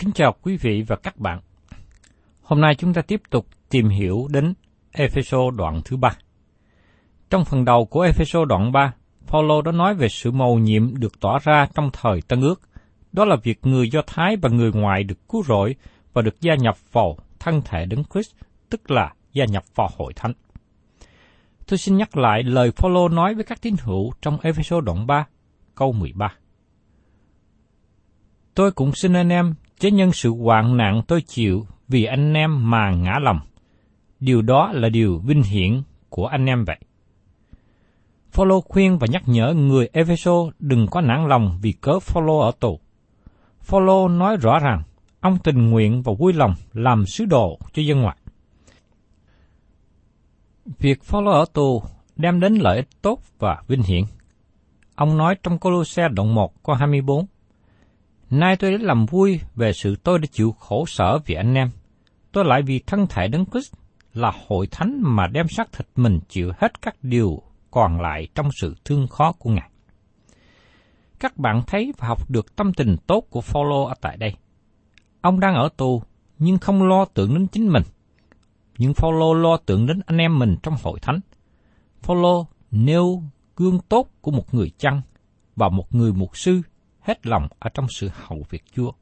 Kính chào quý vị và các bạn. Hôm nay chúng ta tiếp tục tìm hiểu đến Epheso đoạn thứ ba. Trong phần đầu của Epheso đoạn 3, Phaolô đã nói về sự mầu nhiệm được tỏ ra trong thời Tân Ước. Đó là việc người Do Thái và người ngoại được cứu rỗi và được gia nhập vào thân thể Đấng Christ, tức là gia nhập vào hội thánh. Tôi xin nhắc lại lời Phaolô nói với các tín hữu trong Epheso đoạn 3, câu 13. Tôi cũng xin anh em, chớ nhân sự hoạn nạn tôi chịu vì anh em mà ngã lòng. Điều đó là điều vinh hiển của anh em vậy. Phaolô khuyên và nhắc nhở người Epheso đừng có nản lòng vì cớ Phaolô ở tù. Phaolô nói rõ rằng ông tình nguyện và vui lòng làm sứ đồ cho dân ngoại. Việc Phaolô ở tù đem đến lợi ích tốt và vinh hiển. Ông nói trong Colosse đoạn 1 câu 24 Nay tôi đã làm vui về sự tôi đã chịu khổ sở vì anh em. Tôi lại vì thân thể Đấng Christ là hội thánh mà đem xác thịt mình chịu hết các điều còn lại trong sự thương khó của Ngài. Các bạn thấy và học được tâm tình tốt của Phaolô ở tại đây. Ông đang ở tù, nhưng không lo tưởng đến chính mình. Nhưng Phaolô lo tưởng đến anh em mình trong hội thánh. Phaolô nêu gương tốt của một người chăn và một người mục sư hết lòng ở trong sự hậu việc Chúa.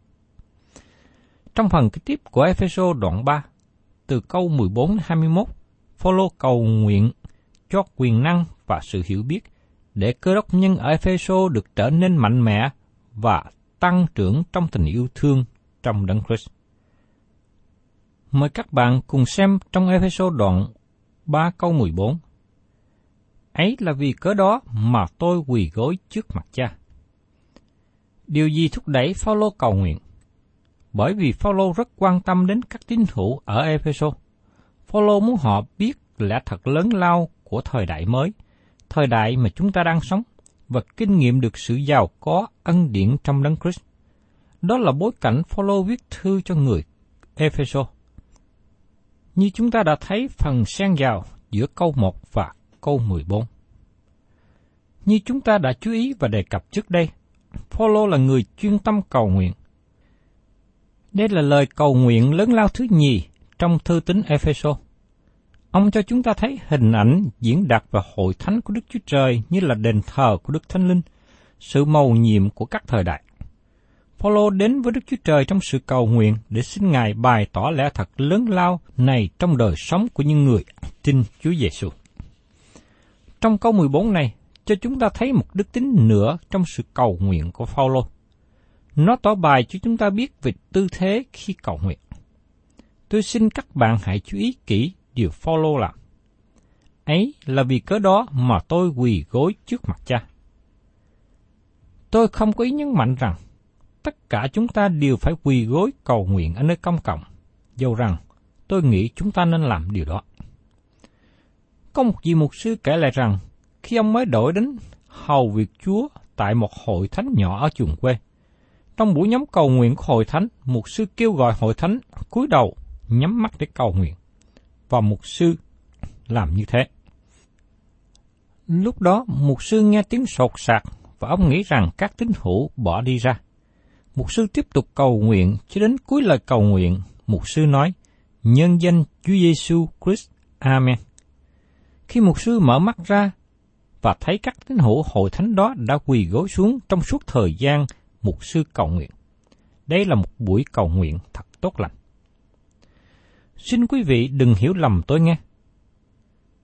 Trong phần kế tiếp của Epheso đoạn 3, từ câu 14 đến 21, Phaolô cầu nguyện cho quyền năng và sự hiểu biết để cơ đốc nhân ở Epheso được trở nên mạnh mẽ và tăng trưởng trong tình yêu thương trong Đấng Christ. Mời các bạn cùng xem trong Epheso đoạn 3 câu 14. Ấy là vì cớ đó mà tôi quỳ gối trước mặt cha. Điều gì thúc đẩy Phaolô cầu nguyện? Bởi vì Phaolô rất quan tâm đến các tín hữu ở Epheso. Phaolô muốn họ biết lẽ thật lớn lao của thời đại mới, thời đại mà chúng ta đang sống, và kinh nghiệm được sự giàu có ân điển trong Đấng Christ. Đó là bối cảnh Phaolô viết thư cho người Epheso. Như chúng ta đã thấy phần xen vào giữa câu 1 và câu 14. Như chúng ta đã chú ý và đề cập trước đây, Phaolô là người chuyên tâm cầu nguyện. Đây là lời cầu nguyện lớn lao thứ nhì trong thư tín Ephesos. Ông cho chúng ta thấy hình ảnh diễn đạt về hội thánh của Đức Chúa Trời như là đền thờ của Đức Thánh Linh, sự mầu nhiệm của các thời đại. Phaolô đến với Đức Chúa Trời trong sự cầu nguyện để xin Ngài bày tỏ lẽ thật lớn lao này trong đời sống của những người tin Chúa Giêsu. Trong câu 14 này, cho chúng ta thấy một đức tính nữa trong sự cầu nguyện của Phaolô. Nó tỏ bài cho chúng ta biết về tư thế khi cầu nguyện. Tôi xin các bạn hãy chú ý kỹ điều Phaolô làm. Ấy là vì cớ đó mà tôi quỳ gối trước mặt cha. Tôi không có ý nhấn mạnh rằng tất cả chúng ta đều phải quỳ gối cầu nguyện ở nơi công cộng, dầu rằng tôi nghĩ chúng ta nên làm điều đó. Có một vị mục sư kể lại rằng, khi ông mới đổi đến hầu việc Chúa tại một hội thánh nhỏ ở chuồng quê, trong buổi nhóm cầu nguyện của hội thánh, mục sư kêu gọi hội thánh cúi đầu nhắm mắt để cầu nguyện. Và mục sư làm như thế. Lúc đó, mục sư nghe tiếng sột sạc và ông nghĩ rằng các tín hữu bỏ đi ra. Mục sư tiếp tục cầu nguyện cho đến cuối lời cầu nguyện, mục sư nói, nhân danh Chúa Giêsu Christ, Amen. Khi mục sư mở mắt ra và thấy các tín hữu hội thánh đó đã quỳ gối xuống trong suốt thời gian mục sư cầu nguyện. Đây là một buổi cầu nguyện thật tốt lành. Xin quý vị đừng hiểu lầm tôi nghe.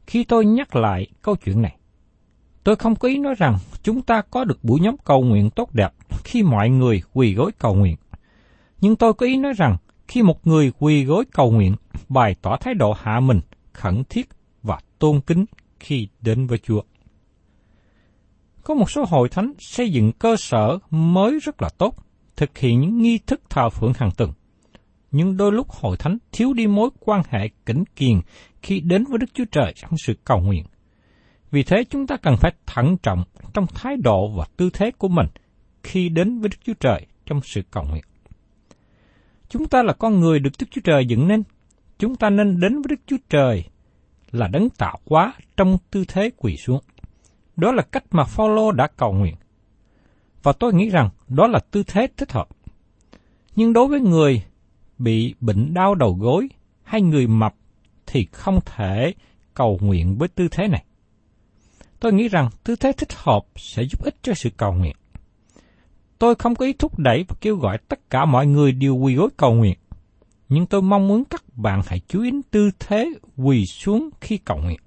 Khi tôi nhắc lại câu chuyện này, tôi không có ý nói rằng chúng ta có được buổi nhóm cầu nguyện tốt đẹp khi mọi người quỳ gối cầu nguyện. Nhưng tôi có ý nói rằng khi một người quỳ gối cầu nguyện, bày tỏ thái độ hạ mình, khẩn thiết và tôn kính khi đến với Chúa. Có một số hội thánh xây dựng cơ sở mới rất là tốt, thực hiện những nghi thức thờ phượng hàng tuần. Nhưng đôi lúc hội thánh thiếu đi mối quan hệ kính kiền khi đến với Đức Chúa Trời trong sự cầu nguyện. Vì thế chúng ta cần phải thận trọng trong thái độ và tư thế của mình khi đến với Đức Chúa Trời trong sự cầu nguyện. Chúng ta là con người được Đức Chúa Trời dựng nên. Chúng ta nên đến với Đức Chúa Trời là đấng tạo hóa trong tư thế quỳ xuống. Đó là cách mà Phaolô đã cầu nguyện. Và tôi nghĩ rằng đó là tư thế thích hợp. Nhưng đối với người bị bệnh đau đầu gối hay người mập thì không thể cầu nguyện với tư thế này. Tôi nghĩ rằng tư thế thích hợp sẽ giúp ích cho sự cầu nguyện. Tôi không có ý thúc đẩy và kêu gọi tất cả mọi người đều quỳ gối cầu nguyện. Nhưng tôi mong muốn các bạn hãy chú ý tư thế quỳ xuống khi cầu nguyện.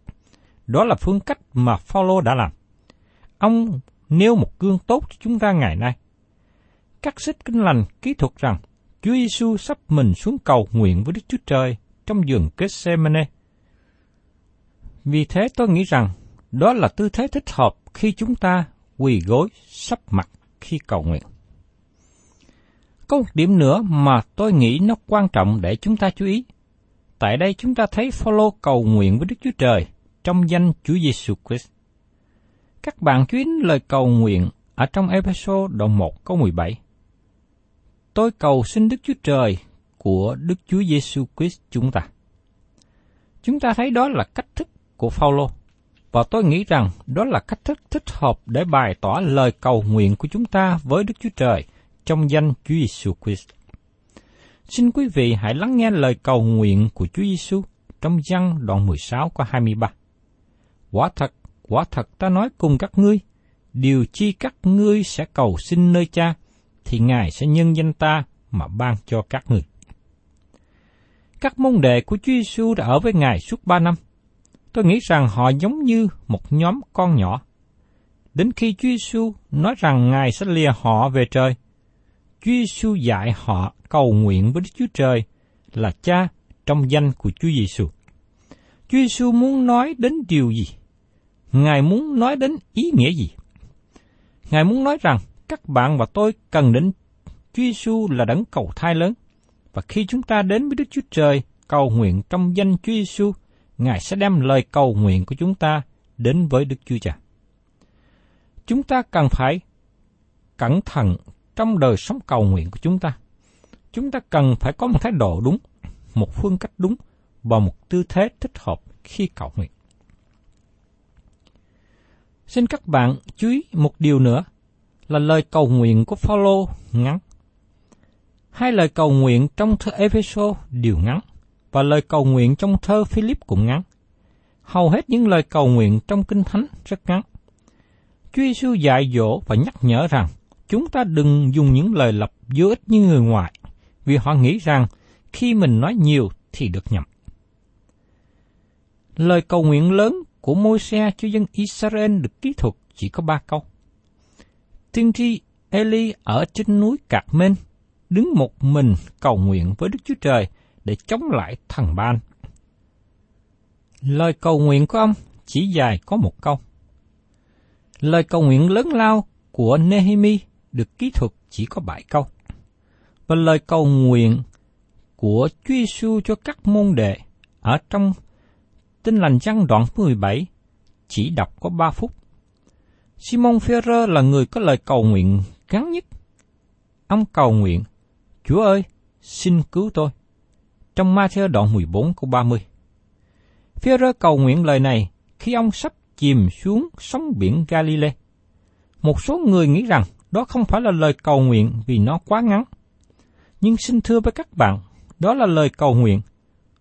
Đó là phương cách mà Phaolô đã làm. Ông nêu một gương tốt cho chúng ta ngày nay. Các sách kinh lành, kỹ thuật rằng, Chúa Giêsu sắp mình xuống cầu nguyện với Đức Chúa Trời trong vườn Gethsemane. Vì thế tôi nghĩ rằng, đó là tư thế thích hợp khi chúng ta quỳ gối sắp mặt khi cầu nguyện. Có một điểm nữa mà tôi nghĩ nó quan trọng để chúng ta chú ý. Tại đây chúng ta thấy Phaolô cầu nguyện với Đức Chúa Trời trong danh Chúa Giêsu Christ. Các bạn chú ý lời cầu nguyện ở trong episode đoạn 1 câu 17. Tôi cầu xin Đức Chúa Trời của Đức Chúa Giêsu Christ chúng ta. Chúng ta thấy đó là cách thức của Phaolô và tôi nghĩ rằng đó là cách thức thích hợp để bày tỏ lời cầu nguyện của chúng ta với Đức Chúa Trời trong danh Chúa Giêsu Christ. Xin quý vị hãy lắng nghe lời cầu nguyện của Chúa Giêsu trong văn đoạn 16 câu 23. Quả thật, quả thật ta nói cùng các ngươi, điều chi các ngươi sẽ cầu xin nơi cha, thì Ngài sẽ nhân danh ta mà ban cho các ngươi. Các môn đệ của Chúa Giêsu đã ở với Ngài suốt ba năm. Tôi nghĩ rằng họ giống như một nhóm con nhỏ. Đến khi Chúa Giêsu nói rằng Ngài sẽ lìa họ về trời, Chúa Giêsu dạy họ cầu nguyện với Đức Chúa Trời là Cha trong danh của Chúa Giêsu. Chúa Giêsu muốn nói đến điều gì? Ngài muốn nói đến ý nghĩa gì? Ngài muốn nói rằng các bạn và tôi cần đến Chúa Giêsu là đấng cầu thai lớn. Và khi chúng ta đến với Đức Chúa Trời cầu nguyện trong danh Chúa Giêsu, Ngài sẽ đem lời cầu nguyện của chúng ta đến với Đức Chúa Cha. Chúng ta cần phải cẩn thận trong đời sống cầu nguyện của chúng ta. Chúng ta cần phải có một thái độ đúng, một phương cách đúng và một tư thế thích hợp khi cầu nguyện. Xin các bạn chú ý một điều nữa là lời cầu nguyện của Phaolô ngắn. Hai lời cầu nguyện trong thơ Epheso đều ngắn và lời cầu nguyện trong thơ Philip cũng ngắn. Hầu hết những lời cầu nguyện trong Kinh Thánh rất ngắn. Chúa Giêsu dạy dỗ và nhắc nhở rằng chúng ta đừng dùng những lời lập vô ích như người ngoài, vì họ nghĩ rằng khi mình nói nhiều thì được nhầm. Lời cầu nguyện lớn của môi xe cho dân Israel được kỹ thuật chỉ có ba câu. Tiên tri Eli ở trên núi Cạc Mên, đứng một mình cầu nguyện với Đức Chúa Trời để chống lại thần ban. Lời cầu nguyện của ông chỉ dài có một câu. Lời cầu nguyện lớn lao của Nehemi được kỹ thuật chỉ có bảy câu. Và lời cầu nguyện của Chúa Giêsu cho các môn đệ ở trong Tin lành chăng đoạn 17 chỉ đọc có 3 phút. Simon Ferrer là người có lời cầu nguyện ngắn nhất. Ông cầu nguyện, Chúa ơi, xin cứu tôi. Trong Matthew đoạn 14 câu 30. Ferrer cầu nguyện lời này khi ông sắp chìm xuống sóng biển Galilee. Một số người nghĩ rằng đó không phải là lời cầu nguyện vì nó quá ngắn. Nhưng xin thưa với các bạn, đó là lời cầu nguyện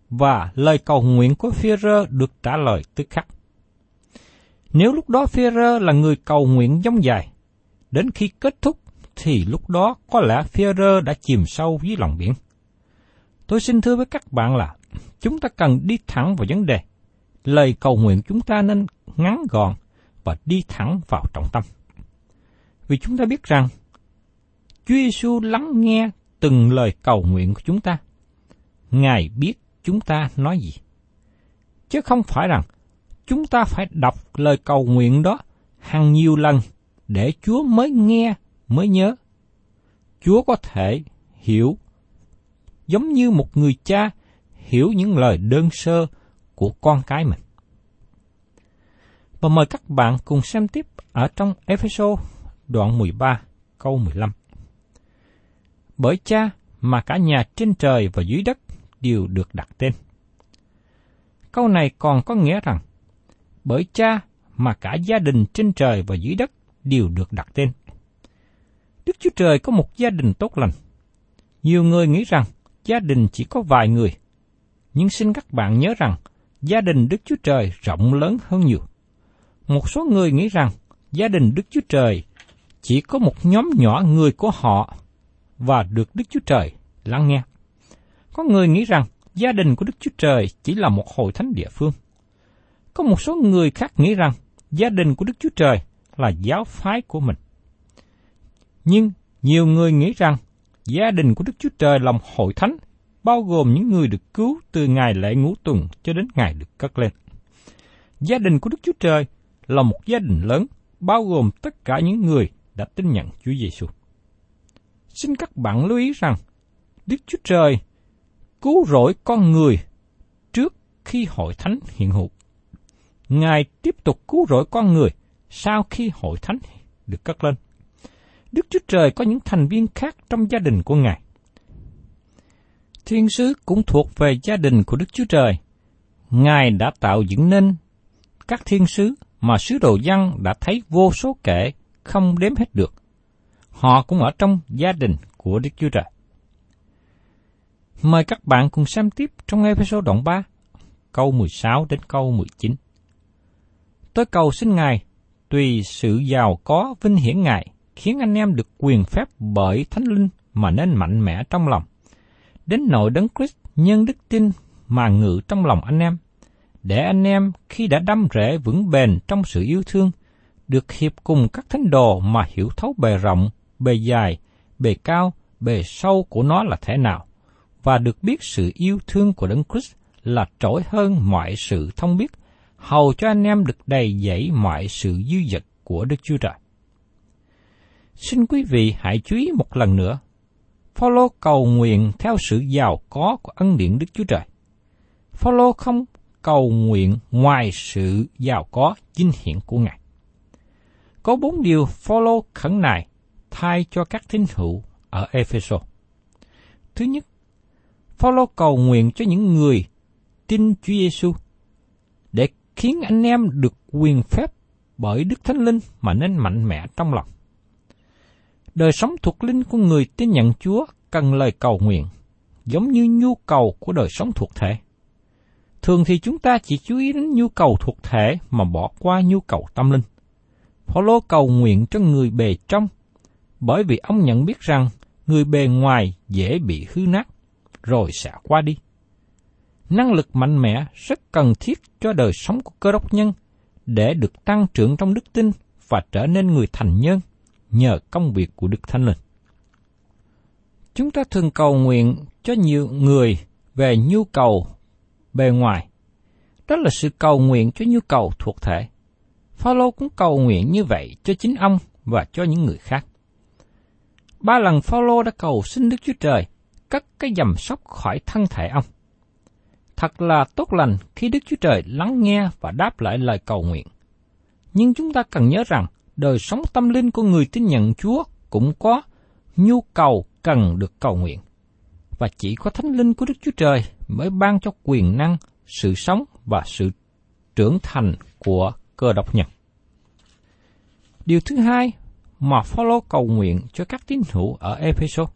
và lời cầu nguyện của Führer được trả lời tức khắc. Nếu lúc đó Führer là người cầu nguyện giống dài, đến khi kết thúc thì lúc đó có lẽ Führer đã chìm sâu dưới lòng biển. Tôi xin thưa với các bạn là chúng ta cần đi thẳng vào vấn đề. Lời cầu nguyện chúng ta nên ngắn gọn và đi thẳng vào trọng tâm. Vì chúng ta biết rằng Chúa Giêsu lắng nghe từng lời cầu nguyện của chúng ta. Ngài biết chúng ta nói gì. Chứ không phải rằng chúng ta phải đọc lời cầu nguyện đó hàng nhiều lần để Chúa mới nghe, mới nhớ. Chúa có thể hiểu giống như một người cha hiểu những lời đơn sơ của con cái mình. Và mời các bạn cùng xem tiếp ở trong Epheso đoạn 13 câu 15. Bởi cha mà cả nhà trên trời và dưới đất đều được đặt tên. Câu này còn có nghĩa rằng, bởi cha mà cả gia đình trên trời và dưới đất đều được đặt tên. Đức Chúa Trời có một gia đình tốt lành. Nhiều người nghĩ rằng gia đình chỉ có vài người, nhưng xin các bạn nhớ rằng gia đình Đức Chúa Trời rộng lớn hơn nhiều. Một số người nghĩ rằng gia đình Đức Chúa Trời chỉ có một nhóm nhỏ người của họ và được Đức Chúa Trời lắng nghe. Có người nghĩ rằng gia đình của Đức Chúa Trời chỉ là một hội thánh địa phương. Có một số người khác nghĩ rằng gia đình của Đức Chúa Trời là giáo phái của mình. Nhưng nhiều người nghĩ rằng gia đình của Đức Chúa Trời là một hội thánh, bao gồm những người được cứu từ ngày lễ ngũ tuần cho đến ngày được cất lên. Gia đình của Đức Chúa Trời là một gia đình lớn, bao gồm tất cả những người đã tin nhận Chúa Giêsu. Xin các bạn lưu ý rằng, Đức Chúa Trời cứu rỗi con người trước khi hội thánh hiện hữu. Ngài tiếp tục cứu rỗi con người sau khi hội thánh được cất lên. Đức Chúa Trời có những thành viên khác trong gia đình của Ngài. Thiên sứ cũng thuộc về gia đình của Đức Chúa Trời. Ngài đã tạo dựng nên các thiên sứ mà sứ đồ dân đã thấy vô số kể không đếm hết được. Họ cũng ở trong gia đình của Đức Chúa Trời. Mời các bạn cùng xem tiếp trong episode đoạn 3, câu 16 đến câu 19. Tôi cầu xin Ngài, tùy sự giàu có vinh hiển Ngài, khiến anh em được quyền phép bởi Thánh Linh mà nên mạnh mẽ trong lòng. Đến nội đấng Christ nhân đức tin mà ngự trong lòng anh em, để anh em khi đã đâm rễ vững bền trong sự yêu thương, được hiệp cùng các thánh đồ mà hiểu thấu bề rộng, bề dài, bề cao, bề sâu của nó là thế nào, và được biết sự yêu thương của Đấng Christ là trỗi hơn mọi sự thông biết, hầu cho anh em được đầy dẫy mọi sự dư dật của Đức Chúa Trời. Xin quý vị hãy chú ý một lần nữa. Phaolô cầu nguyện theo sự giàu có của ân điển Đức Chúa Trời. Phaolô không cầu nguyện ngoài sự giàu có vinh hiển của Ngài. Có bốn điều Phaolô khẩn nài thay cho các tín hữu ở Ephesos. Thứ nhất, Phaolô cầu nguyện cho những người tin Chúa Giêsu để khiến anh em được quyền phép bởi Đức Thánh Linh mà nên mạnh mẽ trong lòng. Đời sống thuộc linh của người tin nhận Chúa cần lời cầu nguyện, giống như nhu cầu của đời sống thuộc thể. Thường thì chúng ta chỉ chú ý đến nhu cầu thuộc thể mà bỏ qua nhu cầu tâm linh. Phaolô cầu nguyện cho người bề trong, bởi vì ông nhận biết rằng người bề ngoài dễ bị hư nát, rồi sẽ qua đi. Năng lực mạnh mẽ rất cần thiết cho đời sống của cơ đốc nhân để được tăng trưởng trong đức tin và trở nên người thành nhân nhờ công việc của Đức Thánh Linh. Chúng ta thường cầu nguyện cho nhiều người về nhu cầu bề ngoài. Đó là sự cầu nguyện cho nhu cầu thuộc thể. Phaolô cũng cầu nguyện như vậy cho chính ông và cho những người khác. Ba lần Phaolô đã cầu xin Đức Chúa Trời cất cái dầm sóc khỏi thân thể ông. Thật là tốt lành khi Đức Chúa Trời lắng nghe và đáp lại lời cầu nguyện. Nhưng chúng ta cần nhớ rằng đời sống tâm linh của người tin nhận Chúa cũng có nhu cầu cần được cầu nguyện. Và chỉ có Thánh Linh của Đức Chúa Trời mới ban cho quyền năng, sự sống và sự trưởng thành của cơ đốc nhân. Điều thứ hai mà Phaolô cầu nguyện cho các tín hữu ở Ephesos.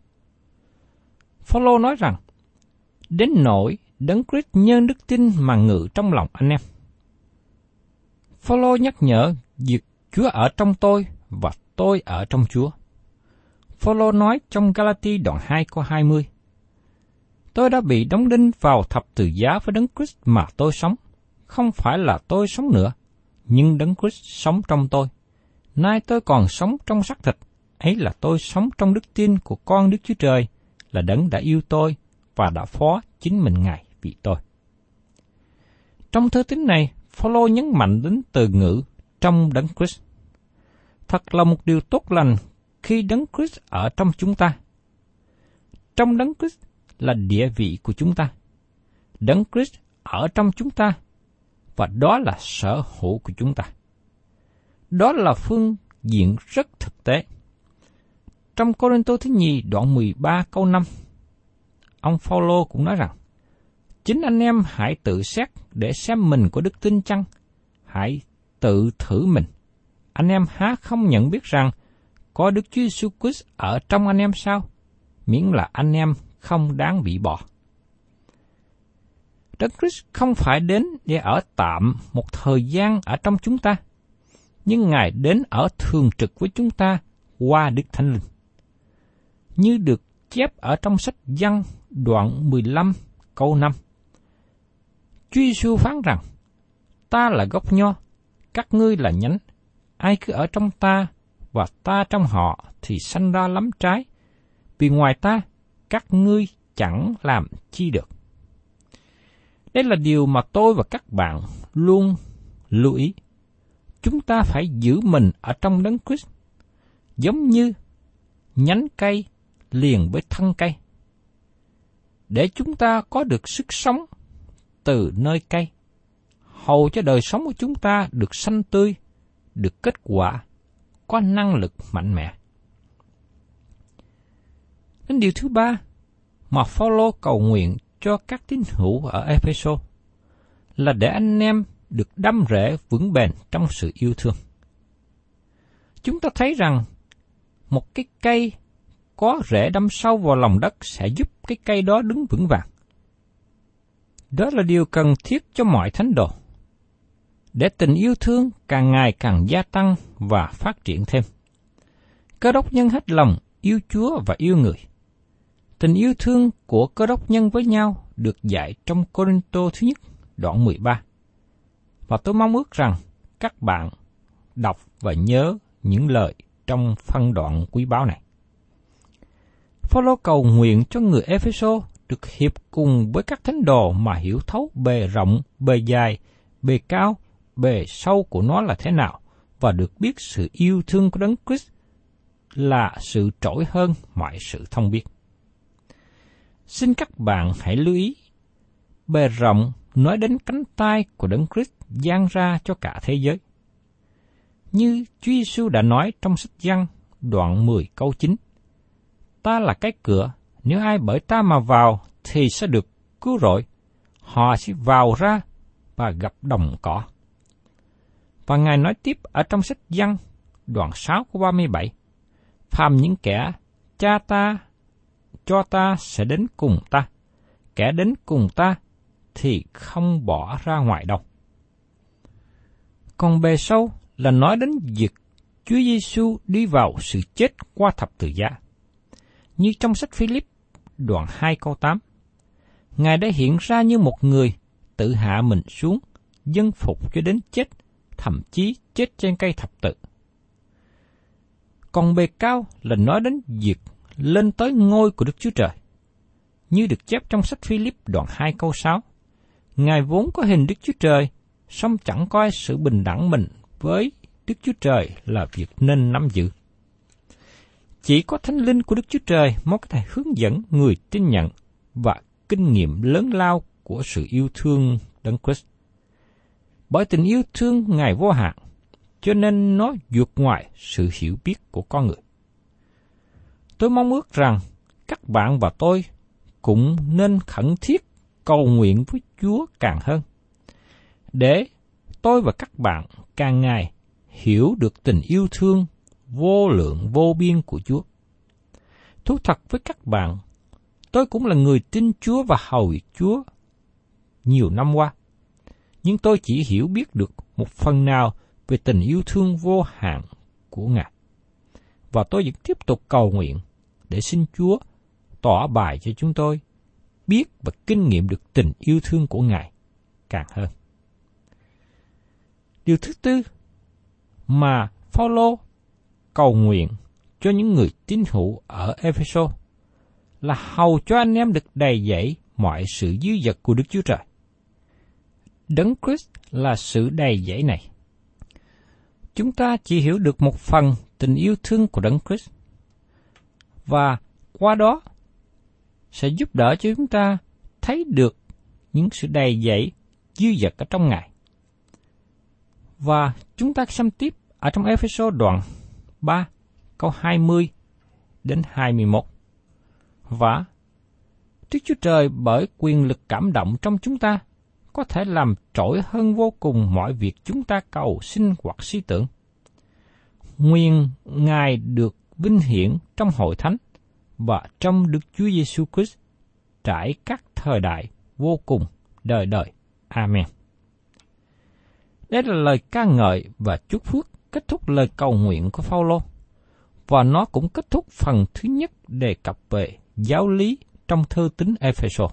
Phaolô nói rằng, đến nỗi đấng Christ nhân đức tin mà ngự trong lòng anh em. Phaolô nhắc nhở việc Chúa ở trong tôi và tôi ở trong Chúa. Phaolô nói trong Galati đoạn 2 câu 20. Tôi đã bị đóng đinh vào thập tự giá với đấng Christ mà tôi sống. Không phải là tôi sống nữa, nhưng đấng Christ sống trong tôi. Nay tôi còn sống trong xác thịt, ấy là tôi sống trong đức tin của con Đức Chúa Trời, là đấng đã yêu tôi và đã phó chính mình Ngài vì tôi. Trong thư tín này, Phaolô nhấn mạnh đến từ ngữ trong đấng Christ. Thật là một điều tốt lành khi đấng Christ ở trong chúng ta. Trong đấng Christ là địa vị của chúng ta. Đấng Christ ở trong chúng ta và đó là sở hữu của chúng ta. Đó là phương diện rất thực tế. Trong Corinto thứ nhì đoạn 13 câu 5, ông Phaolô cũng nói rằng, Chính anh em hãy tự xét để xem mình có đức tin chăng? Hãy tự thử mình. Anh em há không nhận biết rằng có Đức Chúa Jesus Christ ở trong anh em sao? Miễn là anh em không đáng bị bỏ. Đấng Christ không phải đến để ở tạm một thời gian ở trong chúng ta, nhưng Ngài đến ở thường trực với chúng ta qua Đức Thánh Linh. Như được chép ở trong sách Văn đoạn 15 câu 5. Chúa Giêsu phán rằng, ta là gốc nho, các ngươi là nhánh, ai cứ ở trong ta và ta trong họ thì sanh ra lắm trái, vì ngoài ta, các ngươi chẳng làm chi được. Đây là điều mà tôi và các bạn luôn lưu ý. Chúng ta phải giữ mình ở trong đấng Christ, giống như nhánh cây liền với thân cây. Để chúng ta có được sức sống từ nơi cây, hầu cho đời sống của chúng ta được xanh tươi, được kết quả, có năng lực mạnh mẽ. Đến điều thứ ba mà Phaolô cầu nguyện cho các tín hữu ở Ephesos là để anh em được đâm rễ vững bền trong sự yêu thương. Chúng ta thấy rằng một cái cây có rễ đâm sâu vào lòng đất sẽ giúp cái cây đó đứng vững vàng. Đó là điều cần thiết cho mọi thánh đồ, để tình yêu thương càng ngày càng gia tăng và phát triển thêm. Cơ đốc nhân hết lòng yêu Chúa và yêu người. Tình yêu thương của cơ đốc nhân với nhau được dạy trong Corinto thứ nhất, đoạn 13. Và tôi mong ước rằng các bạn đọc và nhớ những lời trong phân đoạn quý báu này. Phaolô cầu nguyện cho người Epheso được hiệp cùng với các thánh đồ mà hiểu thấu bề rộng, bề dài, bề cao, bề sâu của nó là thế nào và được biết sự yêu thương của Đấng Christ là sự trỗi hơn mọi sự thông biết. Xin các bạn hãy lưu ý, bề rộng nói đến cánh tay của Đấng Christ dang ra cho cả thế giới. Như Chúa Giêsu đã nói trong sách Giăng đoạn 10 câu 9. Ta là cái cửa, nếu ai bởi ta mà vào thì sẽ được cứu rỗi. Họ sẽ vào ra và gặp đồng cỏ. Và Ngài nói tiếp ở trong sách Giăng đoạn 6 của 37. Phàm những kẻ cha ta cho ta sẽ đến cùng ta. Kẻ đến cùng ta thì không bỏ ra ngoài đâu. Còn bề sâu là nói đến việc Chúa Giêsu đi vào sự chết qua thập tự giá như trong sách Philip đoạn 2 câu 8. Ngài đã hiện ra như một người tự hạ mình xuống, dân phục cho đến chết, thậm chí chết trên cây thập tự. Còn bề cao là nói đến việc lên tới ngôi của Đức Chúa Trời. Như được chép trong sách Philip đoạn 2 câu 6. Ngài vốn có hình Đức Chúa Trời, song chẳng coi sự bình đẳng mình với Đức Chúa Trời là việc nên nắm giữ. Chỉ có thánh linh của Đức Chúa Trời mới có thể hướng dẫn người tin nhận và kinh nghiệm lớn lao của sự yêu thương Đấng Christ. Bởi tình yêu thương Ngài vô hạn, cho nên nó vượt ngoài sự hiểu biết của con người. Tôi mong ước rằng các bạn và tôi cũng nên khẩn thiết cầu nguyện với Chúa càng hơn, để tôi và các bạn càng ngày hiểu được tình yêu thương vô lượng vô biên của Chúa. Thú thật với các bạn, tôi cũng là người tin Chúa và hầu việc Chúa nhiều năm qua. Nhưng tôi chỉ hiểu biết được một phần nào về tình yêu thương vô hạn của Ngài. Và tôi vẫn tiếp tục cầu nguyện để xin Chúa tỏ bài cho chúng tôi biết và kinh nghiệm được tình yêu thương của Ngài càng hơn. Điều thứ tư mà Phaolô cầu nguyện cho những người tín hữu ở Ephesos là hầu cho anh em được đầy dẫy mọi sự dư dật của Đức Chúa Trời. Đấng Christ là sự đầy dẫy này. Chúng ta chỉ hiểu được một phần tình yêu thương của Đấng Christ và qua đó sẽ giúp đỡ cho chúng ta thấy được những sự đầy dẫy, dư dật ở trong Ngài. Và chúng ta xem tiếp ở trong Ephesos đoạn 3 câu 20 đến 21. Và, Đức Chúa Trời bởi quyền lực cảm động trong chúng ta, có thể làm trỗi hơn vô cùng mọi việc chúng ta cầu xin hoặc suy tưởng. Nguyên Ngài được vinh hiển trong hội thánh và trong Đức Chúa Giêsu Christ trải các thời đại vô cùng đời đời. Amen. Đây là lời ca ngợi và chúc phước kết thúc lời cầu nguyện của Phaolô và nó cũng kết thúc phần thứ nhất đề cập về giáo lý trong thư tín Epheso.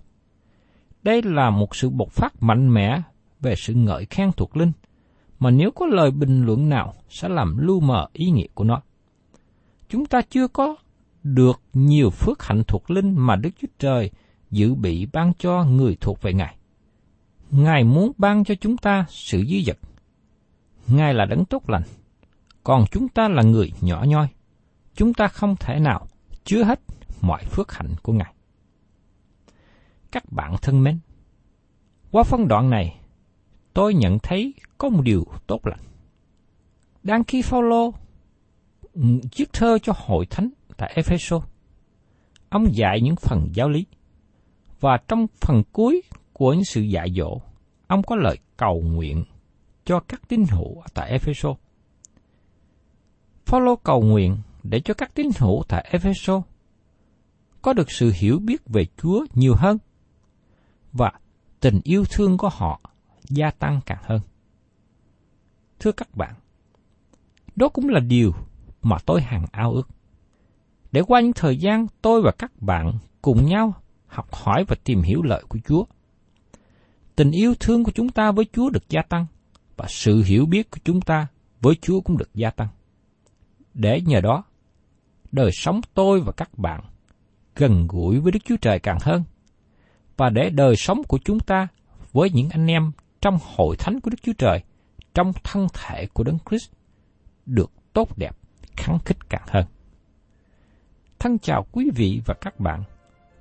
Đây là một sự bộc phát mạnh mẽ về sự ngợi khen thuộc linh, mà nếu có lời bình luận nào sẽ làm lu mờ ý nghĩa của nó. Chúng ta chưa có được nhiều phước hạnh thuộc linh mà Đức Chúa Trời dự bị ban cho người thuộc về Ngài. Ngài muốn ban cho chúng ta sự dư dật. Ngài là đấng tốt lành, còn chúng ta là người nhỏ nhoi. Chúng ta không thể nào chứa hết mọi phước hạnh của Ngài. Các bạn thân mến, qua phân đoạn này, tôi nhận thấy có một điều tốt lành. Đang khi Phaolô viết thơ cho hội thánh tại Epheso, ông dạy những phần giáo lý. Và trong phần cuối của những sự dạy dỗ, ông có lời cầu nguyện cho các tín hữu tại Epheso. Phaolô cầu nguyện để cho các tín hữu tại Epheso có được sự hiểu biết về Chúa nhiều hơn và tình yêu thương của họ gia tăng càng hơn. Thưa các bạn, đó cũng là điều mà tôi hằng ao ước. Để qua những thời gian tôi và các bạn cùng nhau học hỏi và tìm hiểu lợi của Chúa. Tình yêu thương của chúng ta với Chúa được gia tăng và sự hiểu biết của chúng ta với Chúa cũng được gia tăng. Để nhờ đó, đời sống tôi và các bạn gần gũi với Đức Chúa Trời càng hơn và để đời sống của chúng ta với những anh em trong hội thánh của Đức Chúa Trời, trong thân thể của Đấng Christ được tốt đẹp, kháng khích càng hơn. Thân chào quý vị và các bạn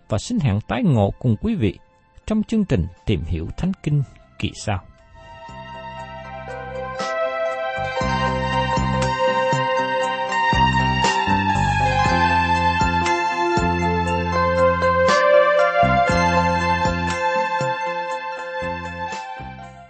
và xin hẹn tái ngộ cùng quý vị trong chương trình tìm hiểu Thánh Kinh kỳ sau.